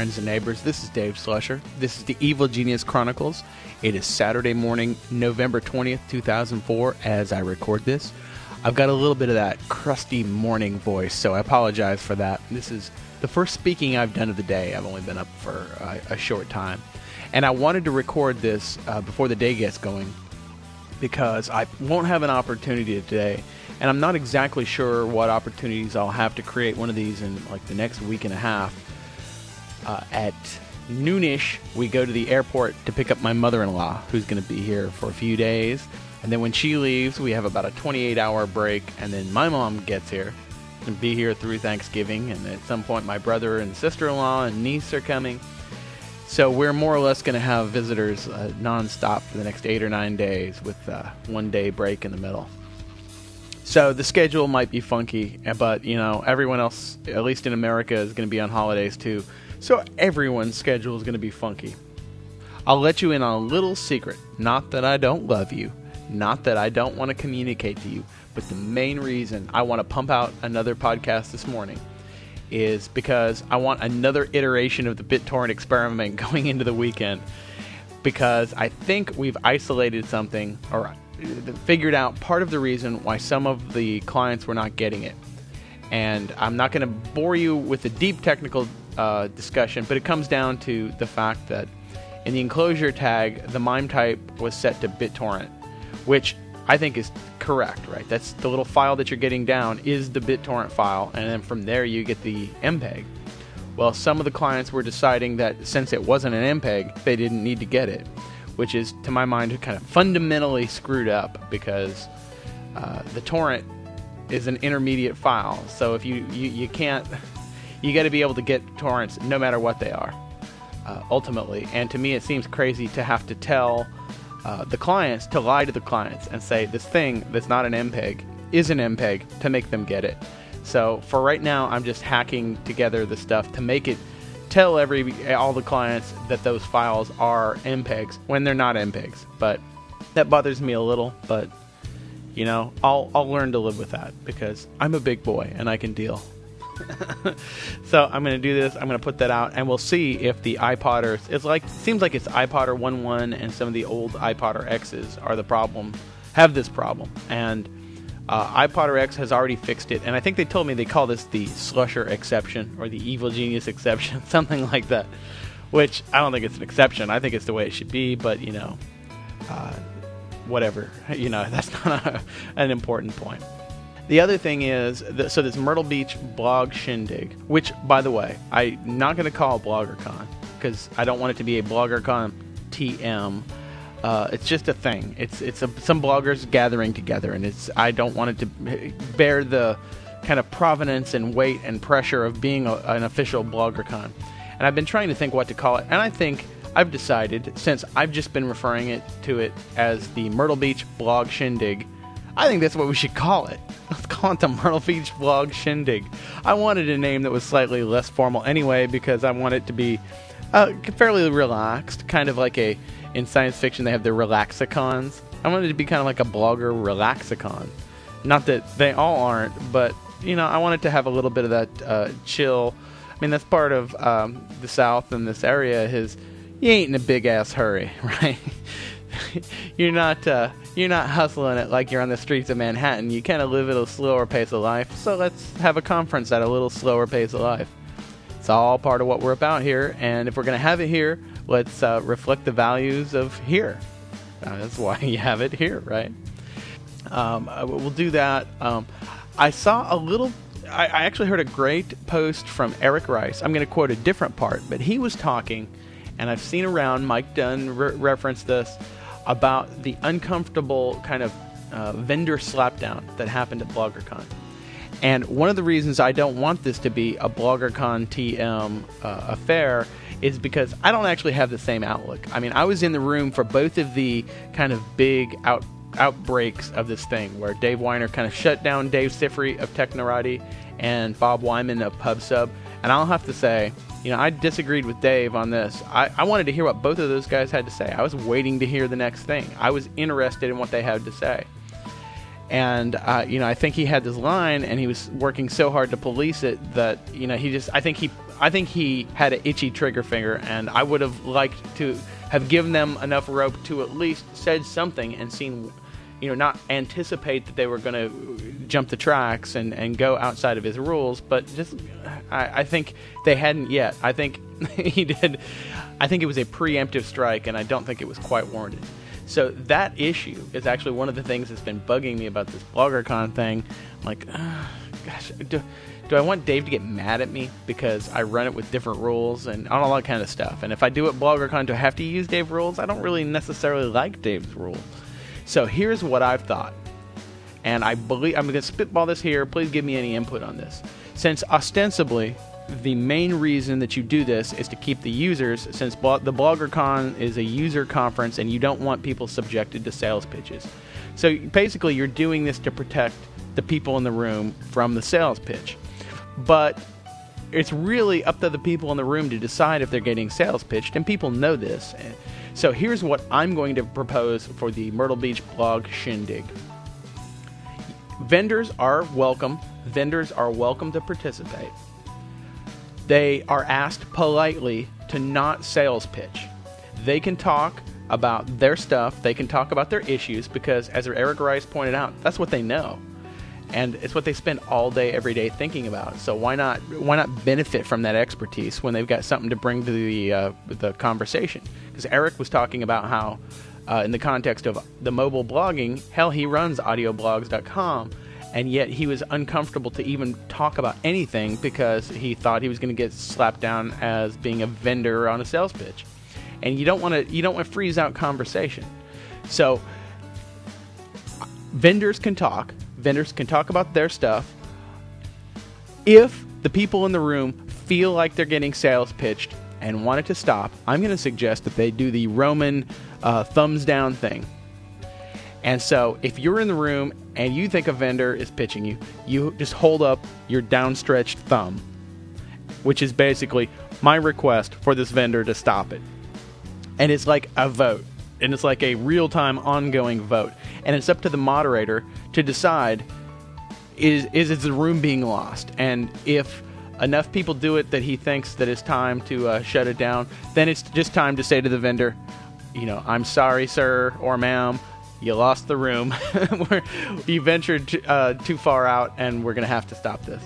friends and neighbors. This is Dave Slusher. This is the Evil Genius Chronicles. It is Saturday morning, November 20th, 2004, as I record this. I've got a little bit of that crusty morning voice, so I apologize for that. This is the first speaking I've done of the day. I've only been up for a, a short time. And I wanted to record this uh, before the day gets going because I won't have an opportunity today. And I'm not exactly sure what opportunities I'll have to create one of these in like the next week and a half. Uh, at noonish, we go to the airport to pick up my mother-in-law, who's going to be here for a few days. And then when she leaves, we have about a 28-hour break, and then my mom gets here and be here through Thanksgiving. And at some point, my brother and sister-in-law and niece are coming. So we're more or less going to have visitors uh, nonstop for the next eight or nine days, with uh, one day break in the middle. So the schedule might be funky, but you know everyone else, at least in America, is going to be on holidays too. So everyone's schedule is going to be funky. I'll let you in on a little secret. Not that I don't love you, not that I don't want to communicate to you, but the main reason I want to pump out another podcast this morning is because I want another iteration of the BitTorrent experiment going into the weekend. Because I think we've isolated something, or uh, figured out part of the reason why some of the clients were not getting it. And I'm not going to bore you with a deep technical uh, discussion, but it comes down to the fact that in the enclosure tag, the MIME type was set to BitTorrent, which I think is correct, right? That's the little file that you're getting down is the BitTorrent file, and then from there you get the MPEG. Well, some of the clients were deciding that since it wasn't an MPEG, they didn't need to get it which is, to my mind, kind of fundamentally screwed up because uh, the torrent is an intermediate file. So if you, you, you can't, you got to be able to get torrents no matter what they are, uh, ultimately. And to me, it seems crazy to have to tell uh, the clients to lie to the clients and say this thing that's not an MPEG is an MPEG to make them get it. So for right now, I'm just hacking together the stuff to make it tell every all the clients that those files are MPEGs when they're not MPEGs. But that bothers me a little. But you know, I'll I'll learn to live with that because I'm a big boy and I can deal. so I'm going to do this. I'm going to put that out, and we'll see if the iPodders. It's like seems like it's iPodder 1.1 and some of the old iPodder X's are the problem. Have this problem, and uh, iPodder X has already fixed it, and I think they told me they call this the Slusher exception or the Evil Genius exception, something like that. Which I don't think it's an exception. I think it's the way it should be, but you know, uh, whatever. You know, that's not a, an important point. The other thing is, so this Myrtle Beach blog shindig, which, by the way, I'm not going to call BloggerCon because I don't want it to be a BloggerCon TM. Uh, it's just a thing. It's it's a, some bloggers gathering together, and it's I don't want it to bear the kind of provenance and weight and pressure of being a, an official BloggerCon. And I've been trying to think what to call it, and I think I've decided since I've just been referring it to it as the Myrtle Beach Blog Shindig. I think that's what we should call it. Let's call it the Myrtle Beach Blog Shindig. I wanted a name that was slightly less formal anyway because I want it to be uh, fairly relaxed, kind of like a in science fiction they have the relaxicons. I wanted to be kind of like a blogger relaxicon. Not that they all aren't, but you know, I wanted to have a little bit of that uh, chill. I mean, that's part of um, the South and this area is you ain't in a big ass hurry, right? you're not uh, you're not hustling it like you're on the streets of Manhattan. You kind of live at a slower pace of life. So let's have a conference at a little slower pace of life. It's all part of what we're about here, and if we're to have it here, let's uh, reflect the values of here. Uh, that's why you have it here, right? Um, we'll do that. Um, I saw a little. I, I, actually heard a great post from Eric Rice. I'm going to quote a different part, but he was talking, and I've seen around. Mike Dunn re- referenced this about the uncomfortable kind of uh, vendor slapdown that happened at BloggerCon. And one of the reasons I don't want this to be a BloggerCon TM uh, affair is because I don't actually have the same outlook. I mean, I was in the room for both of the kind of big out outbreaks of this thing, where Dave Winer kind of shut down Dave Sifry of Technorati and Bob Wyman of PubSub. And I'll have to say, you know, I disagreed with Dave on this. I, I wanted to hear what both of those guys had to say. I was waiting to hear the next thing. I was interested in what they had to say. and uh, you know I think he had this line, and he was working so hard to police it that you know he just I think he I think he had an itchy trigger finger, and I would have liked to have given them enough rope to at least said something and seen you know, not anticipate that they were going to jump the tracks and, and go outside of his rules, but just I, I think they hadn't yet. I think he did. I think it was a preemptive strike, and I don't think it was quite warranted. So that issue is actually one of the things that's been bugging me about this BloggerCon thing. I'm like, uh, gosh, do, do I want Dave to get mad at me because I run it with different rules and all that kind of stuff? And if I do it BloggerCon, do I have to use Dave rules? I don't really necessarily like Dave's rules. So here's what I've thought. And I believe I'm going to spitball this here. Please give me any input on this. Since ostensibly the main reason that you do this is to keep the users, since the BloggerCon is a user conference and you don't want people subjected to sales pitches. So basically, you're doing this to protect the people in the room from the sales pitch. But it's really up to the people in the room to decide if they're getting sales pitched, and people know this. So here's what I'm going to propose for the Myrtle Beach blog shindig. Vendors are welcome. Vendors are welcome to participate. They are asked politely to not sales pitch. They can talk about their stuff, they can talk about their issues because as Eric Rice pointed out, that's what they know and it's what they spend all day every day thinking about. So why not why not benefit from that expertise when they've got something to bring to the uh, the conversation? Because Eric was talking about how uh, in the context of the mobile blogging hell he runs audioblogs.com and yet he was uncomfortable to even talk about anything because he thought he was going to get slapped down as being a vendor on a sales pitch. And you don't want to you don't want to freeze out conversation. So vendors can talk vendors can talk about their stuff. If the people in the room feel like they're getting sales pitched and want it to stop, I'm going to suggest that they do the Roman uh, thumbs down thing. And so, if you're in the room and you think a vendor is pitching you, you just hold up your downstretched thumb, which is basically my request for this vendor to stop it. And it's like a vote and it's like a real time ongoing vote. And it's up to the moderator to decide is is the room being lost? And if enough people do it that he thinks that it's time to uh, shut it down, then it's just time to say to the vendor, you know, I'm sorry, sir or ma'am, you lost the room. you ventured uh, too far out, and we're going to have to stop this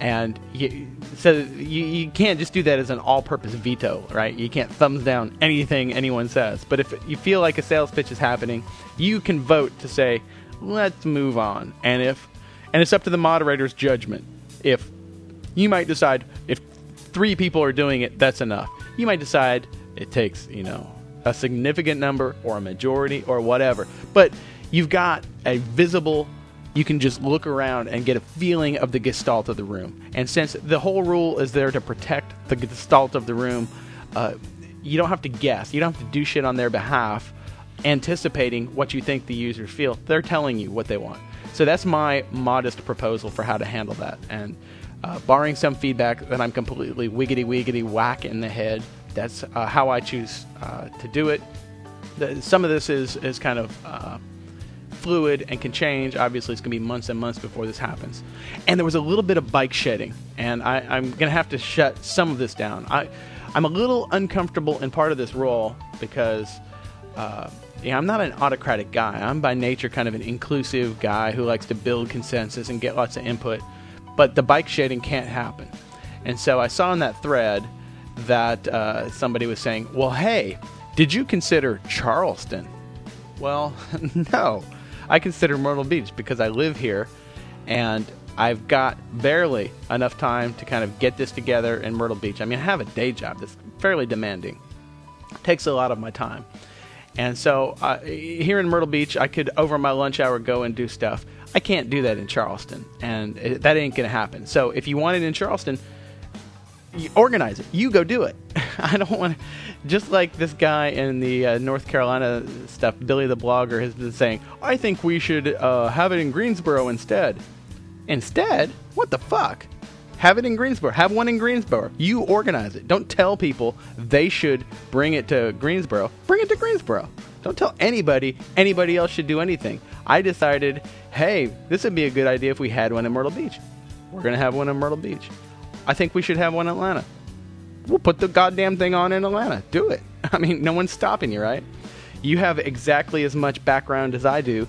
and you, so you, you can't just do that as an all-purpose veto, right? You can't thumbs down anything anyone says. But if you feel like a sales pitch is happening, you can vote to say, "Let's move on." And if and it's up to the moderator's judgment. If you might decide if three people are doing it, that's enough. You might decide it takes, you know, a significant number or a majority or whatever. But you've got a visible you can just look around and get a feeling of the gestalt of the room. And since the whole rule is there to protect the gestalt of the room, uh, you don't have to guess. You don't have to do shit on their behalf, anticipating what you think the users feel. They're telling you what they want. So that's my modest proposal for how to handle that. And uh, barring some feedback that I'm completely wiggity wiggity whack in the head, that's uh, how I choose uh, to do it. The, some of this is is kind of uh, fluid and can change. Obviously, it's going to be months and months before this happens. And there was a little bit of bike shedding, and I, am going to have to shut some of this down. I, I'm a little uncomfortable in part of this role because uh, yeah, I'm not an autocratic guy. I'm by nature kind of an inclusive guy who likes to build consensus and get lots of input. But the bike shedding can't happen. And so I saw in that thread that uh, somebody was saying, well, hey, did you consider Charleston? Well, no. I consider Myrtle Beach because I live here and I've got barely enough time to kind of get this together in Myrtle Beach. I mean, I have a day job that's fairly demanding, it takes a lot of my time. And so uh, here in Myrtle Beach, I could, over my lunch hour, go and do stuff. I can't do that in Charleston, and it, that ain't to happen. So if you want it in Charleston, organize it. You go do it. I don't want to. Just like this guy in the uh, North Carolina stuff, Billy the blogger has been saying, I think we should uh, have it in Greensboro instead. Instead? What the fuck? Have it in Greensboro. Have one in Greensboro. You organize it. Don't tell people they should bring it to Greensboro. Bring it to Greensboro. Don't tell anybody anybody else should do anything. I decided, hey, this would be a good idea if we had one in Myrtle Beach. We're going to have one in Myrtle Beach. I think we should have one in Atlanta. We'll put the goddamn thing on in Atlanta. Do it. I mean, no one's stopping you, right? You have exactly as much background as I do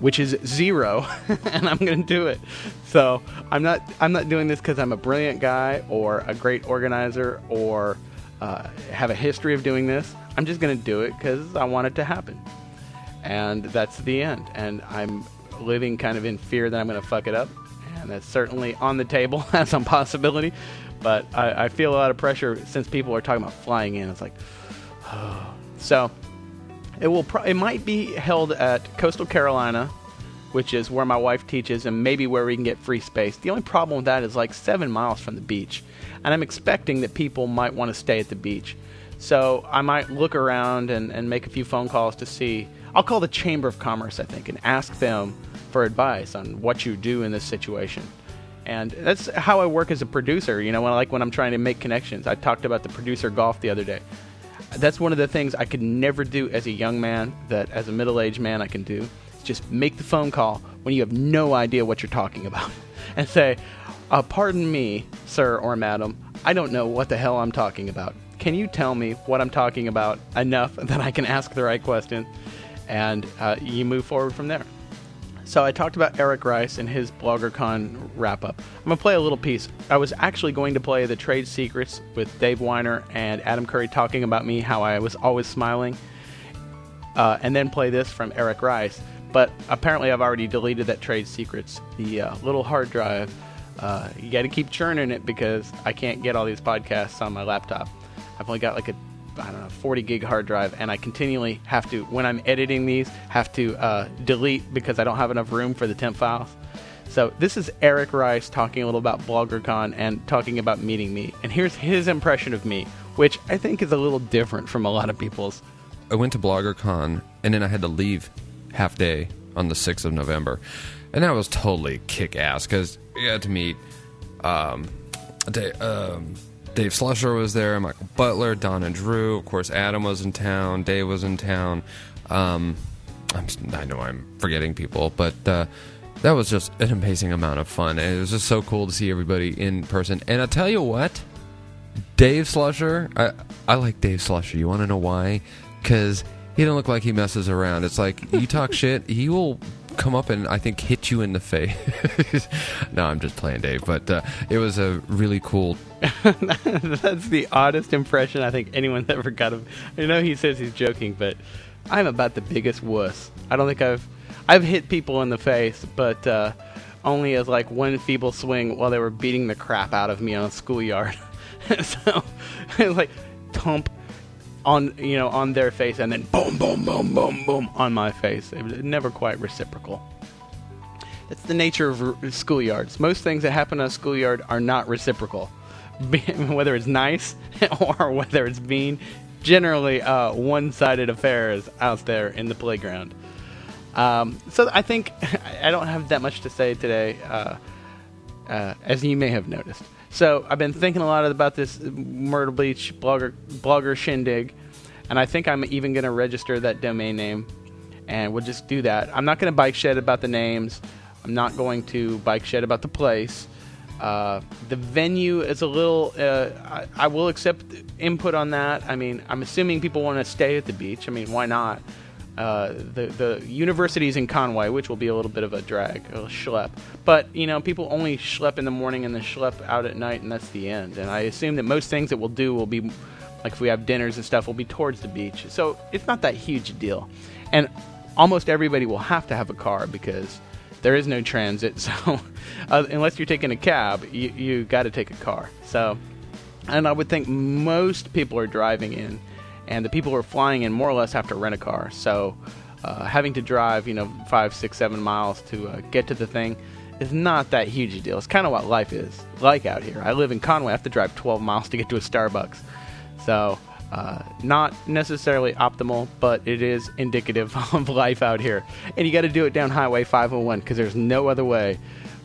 which is zero, and I'm going to do it. So I'm not I'm not doing this because I'm a brilliant guy or a great organizer or uh, have a history of doing this. I'm just going to do it because I want it to happen, and that's the end. And I'm living kind of in fear that I'm going to fuck it up, and that's certainly on the table as a possibility. But I, I feel a lot of pressure since people are talking about flying in. It's like, oh. so it will. Pro- it might be held at Coastal Carolina, which is where my wife teaches, and maybe where we can get free space. The only problem with that is like seven miles from the beach, and I'm expecting that people might want to stay at the beach. So I might look around and, and make a few phone calls to see. I'll call the Chamber of Commerce, I think, and ask them for advice on what you do in this situation. And that's how I work as a producer. You know, when I, like when I'm trying to make connections. I talked about the producer golf the other day that's one of the things I could never do as a young man that as a middle-aged man I can do. Just make the phone call when you have no idea what you're talking about and say, uh, "Pardon me, sir or madam, I don't know what the hell I'm talking about. Can you tell me what I'm talking about enough that I can ask the right question?" And uh, you move forward from there. So I talked about Eric Rice and his BloggerCon wrap up. I'm gonna play a little piece. I was actually going to play the trade secrets with Dave Winer and Adam Curry talking about me, how I was always smiling, uh, and then play this from Eric Rice. But apparently, I've already deleted that trade secrets. The uh, little hard drive. Uh, you got to keep churning it because I can't get all these podcasts on my laptop. I've only got like a I don't know, 40 gig hard drive, and I continually have to, when I'm editing these, have to uh, delete because I don't have enough room for the temp files. So this is Eric Rice talking a little about BloggerCon and talking about meeting me. And here's his impression of me, which I think is a little different from a lot of people's. I went to BloggerCon, and then I had to leave half day on the 6th of November. And that was totally kick ass because we had to meet um, day, um, Dave Slusher was there, Michael Butler, Dawn and Drew. Of course, Adam was in town. Dave was in town. Um, i know I'm forgetting people, but uh, that was just an amazing amount of fun. And it was just so cool to see everybody in person. And I tell you what, Dave Slusher, I, I like Dave Slusher. You want to know why? Because he don't look like he messes around. It's like you talk shit, he will come up and I think hit you in the face. no, I'm just playing, Dave. But uh, it was a really cool. That's the oddest impression I think anyone's ever got of. I know he says he's joking, but I'm about the biggest wuss. I don't think I've I've hit people in the face, but uh, only as like one feeble swing while they were beating the crap out of me on a schoolyard. so it's like thump on you know on their face and then boom boom boom boom boom on my face. It was never quite reciprocal. That's the nature of schoolyards. Most things that happen on a schoolyard are not reciprocal. Whether it's nice or whether it's mean generally uh, one-sided affairs out there in the playground. Um, so i think i don't have that much to say today uh, uh, as you may have noticed so I've been thinking a lot about this Myrtle Beach blogger blogger shindig, and I think I'm even going to register that domain name, and we'll just do that. I'm not going to bike shed about the names. I'm not going to bike shed about the place. Uh, the venue is a little. Uh, I, I, will accept input on that. I mean, I'm assuming people want to stay at the beach. I mean, why not? Uh, the the universities in Conway, which will be a little bit of a drag, a schlep. But you know, people only schlep in the morning and then schlep out at night, and that's the end. And I assume that most things that we'll do will be, like if we have dinners and stuff, will be towards the beach. So it's not that huge a deal. And almost everybody will have to have a car because there is no transit. So uh, unless you're taking a cab, you you got to take a car. So, and I would think most people are driving in and the people who are flying in more or less have to rent a car. So uh, having to drive, you know, five, six, seven miles to uh, get to the thing is not that huge a deal. It's kind of what life is like out here. I live in Conway. I have to drive 12 miles to get to a Starbucks. So uh, not necessarily optimal, but it is indicative of life out here. And you got to do it down Highway 501 because there's no other way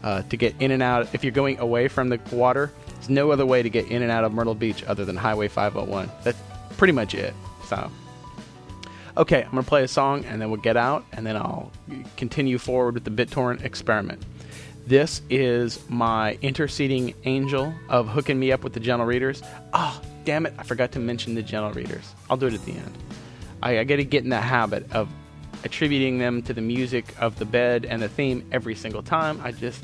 uh, to get in and out. If you're going away from the water, there's no other way to get in and out of Myrtle Beach other than Highway 501. That's pretty much it. So, okay, I'm gonna play a song and then we'll get out, and then I'll continue forward with the BitTorrent experiment. This is my interceding angel of hooking me up with the gentle readers. Oh, damn it! I forgot to mention the gentle readers. I'll do it at the end. I, I got to get in the habit of attributing them to the music of the bed and the theme every single time. I just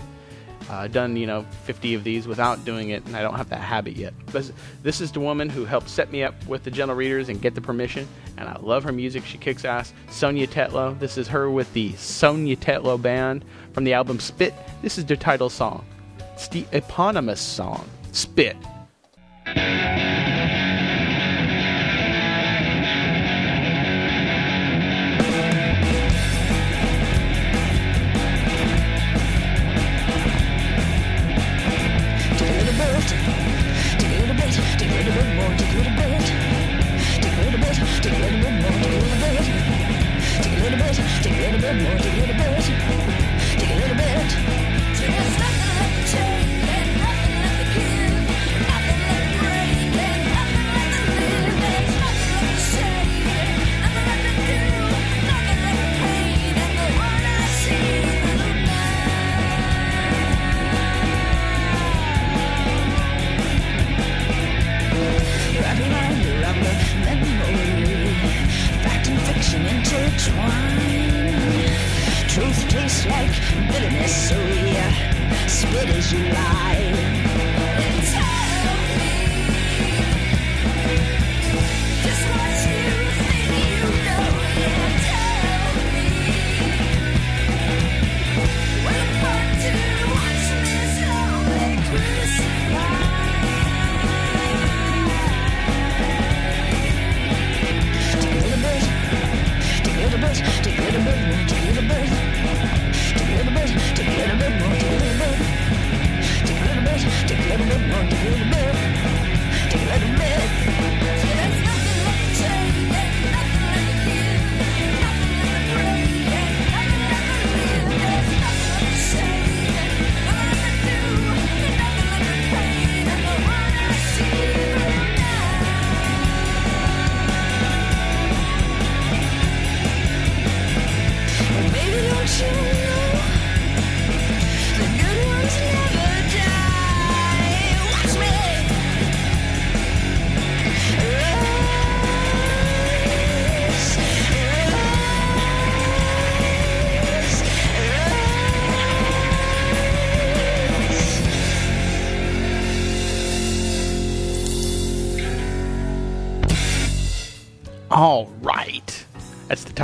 uh, done you know 50 of these without doing it, and I don't have that habit yet. But this is the woman who helped set me up with the gentle readers and get the permission, and I love her music. She kicks ass. Sonia Tetlow. This is her with the Sonia Tetlow Band from the album Spit. This is their title song. It's the eponymous song, Spit.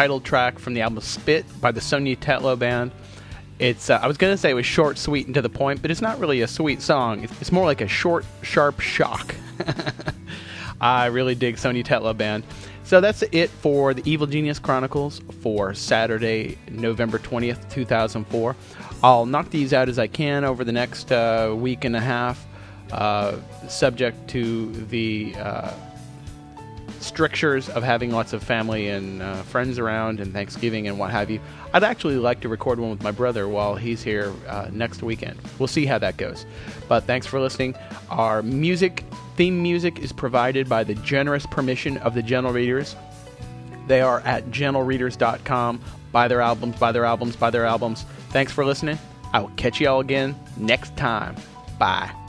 Title track from the album Spit by the Sonia Tetlow Band. It's uh, I was to say it was short, sweet, and to the point, but it's not really a sweet song. It's, it's more like a short, sharp shock. I really dig Sonia Tetlow Band. So that's it for the Evil Genius Chronicles for Saturday, November 20th, 2004. I'll knock these out as I can over the next uh, week and a half, uh, subject to the uh, strictures of having lots of family and uh, friends around and Thanksgiving and what have you. I'd actually like to record one with my brother while he's here uh, next weekend. We'll see how that goes. But thanks for listening. Our music, theme music, is provided by the generous permission of the Gentle Readers. They are at gentlereaders.com. Buy their albums, buy their albums, buy their albums. Thanks for listening. I will catch you all again next time. Bye.